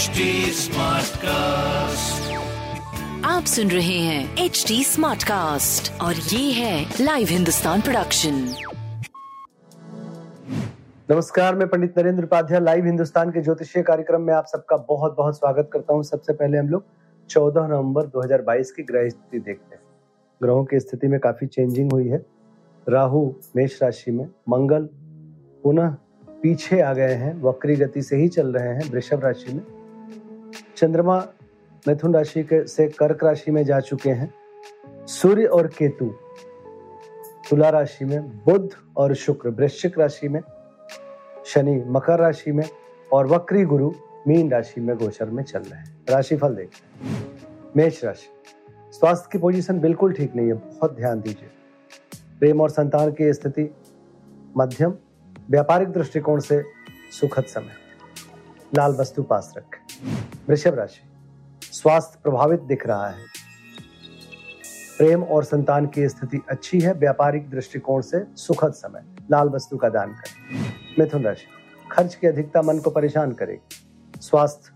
HD Smartcast. आप सुन रहे हैं एच डी स्मार्ट कास्ट और ये है लाइव हिंदुस्तान प्रोडक्शन नमस्कार मैं पंडित नरेंद्र उपाध्याय लाइव हिंदुस्तान के ज्योतिषीय कार्यक्रम में आप सबका बहुत बहुत स्वागत करता हूँ। सबसे पहले हम लोग 14 नवंबर 2022 की ग्रह स्थिति देखते हैं। ग्रहों की स्थिति में काफ़ी चेंजिंग हुई है। राहु मेष राशि में मंगल पुनः पीछे आ गए हैं वक्री गति से ही चल रहे हैं वृषभ राशि में। चंद्रमा मिथुन राशि के से कर्क राशि में जा चुके हैं। सूर्य और केतु तुला राशि में, बुध और शुक्र, वृश्चिक राशि में, शनि मकर राशि में और वक्री गुरु मीन राशि में गोचर में चल रहे हैं। राशिफल देखते हैं। मेष राशि, स्वास्थ्य की पोजीशन बिल्कुल ठीक नहीं है, बहुत ध्यान दीजिए। प्रेम और संतान की स्थिति मध्यम, व्यापारिक दृष्टिकोण से सुखद समय। लाल वस्तु पास रखें। वृषभ राशि, स्वास्थ्य प्रभावित दिख रहा है। प्रेम और संतान की स्थिति अच्छी है, व्यापारिक दृष्टिकोण से सुखद समय, लाल वस्तु का दान करें। मिथुन राशि, खर्च की अधिकता मन को परेशान करेगी स्वास्थ्य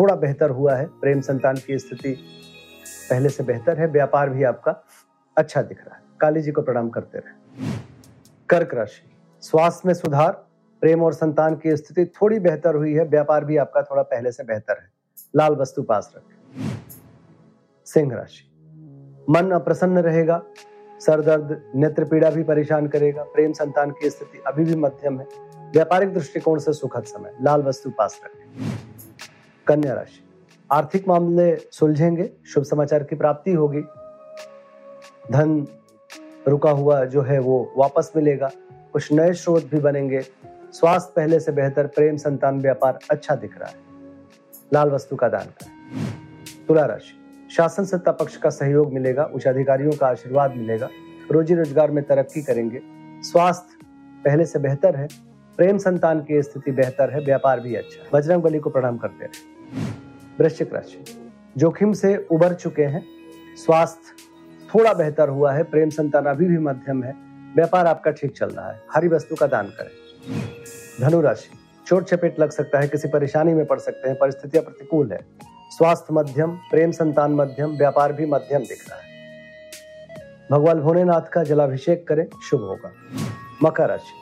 थोड़ा बेहतर हुआ है, प्रेम संतान की स्थिति पहले से बेहतर है, व्यापार भी आपका अच्छा दिख रहा है। काली जी को प्रणाम करते रहे। कर्क राशि, स्वास्थ्य में सुधार प्रेम और संतान की स्थिति थोड़ी बेहतर हुई है। व्यापार भी आपका थोड़ा पहले से बेहतर है। लाल वस्तु पास रखें। सिंह राशि। मन अप्रसन्न रहेगा। सर दर्द, नेत्र पीड़ा भी परेशान करेगा। प्रेम संतान की स्थिति अभी भी मध्यम है। व्यापारिक दृष्टिकोण से सुखद समय। लाल वस्तु पास रखें। कन्या राशि। आर्थिक मामले सुलझेंगे। शुभ समाचार की प्राप्ति होगी। धन रुका हुआ जो है वो वापस मिलेगा। कुछ नए स्रोत भी बनेंगे। स्वास्थ्य पहले से बेहतर, प्रेम, संतान, व्यापार अच्छा दिख रहा है। लाल वस्तु का दान करें। तुला राशि। शासन सत्ता पक्ष का सहयोग मिलेगा, उच्च अधिकारियों का आशीर्वाद मिलेगा, रोजी रोज़गार में तरक्की करेंगे। स्वास्थ्य पहले से बेहतर है, प्रेम, संतान की स्थिति बेहतर है, व्यापार भी अच्छा है। बजरंग बली को प्रणाम करते रहे। वृश्चिक राशि। जोखिम से उबर चुके हैं, स्वास्थ्य थोड़ा बेहतर हुआ है, प्रेम, संतान अभी भी मध्यम है, व्यापार आपका ठीक चल रहा है। हरी वस्तु का दान करें। धनु राशि चोट चपेट लग सकता है, किसी परेशानी में पड़ सकते हैं, परिस्थितियाँ प्रतिकूल है। स्वास्थ्य मध्यम, प्रेम संतान मध्यम, व्यापार भी मध्यम दिख रहा है। भगवान भोलेनाथ का जलाभिषेक करें, शुभ होगा। मकर राशि,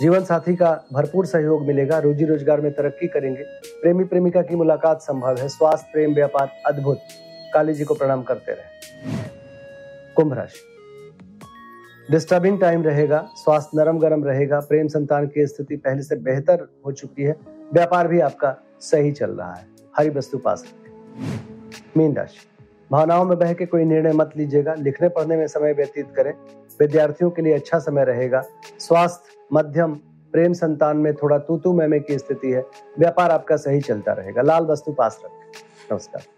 जीवन साथी का भरपूर सहयोग मिलेगा, रोजी रोज़गार में तरक्की करेंगे। प्रेमी प्रेमिका की मुलाकात संभव है, स्वास्थ्य, प्रेम, व्यापार, अद्भुत। काली जी को प्रणाम करते रहे। कुंभ राशि डिस्टर्बिंग टाइम रहेगा, स्वास्थ्य नरम गरम रहेगा, प्रेम संतान की स्थिति पहले से बेहतर हो चुकी है, व्यापार भी आपका सही चल रहा है, हरी वस्तु पास रखें मीन राशि, भावनाओं में बह के कोई निर्णय मत लीजिएगा, लिखने पढ़ने में समय व्यतीत करें, विद्यार्थियों के लिए अच्छा समय रहेगा, स्वास्थ्य, मध्यम, प्रेम संतान में थोड़ा तूतू मैमे की स्थिति है, व्यापार आपका सही चलता रहेगा, लाल वस्तु पास रखें। नमस्कार।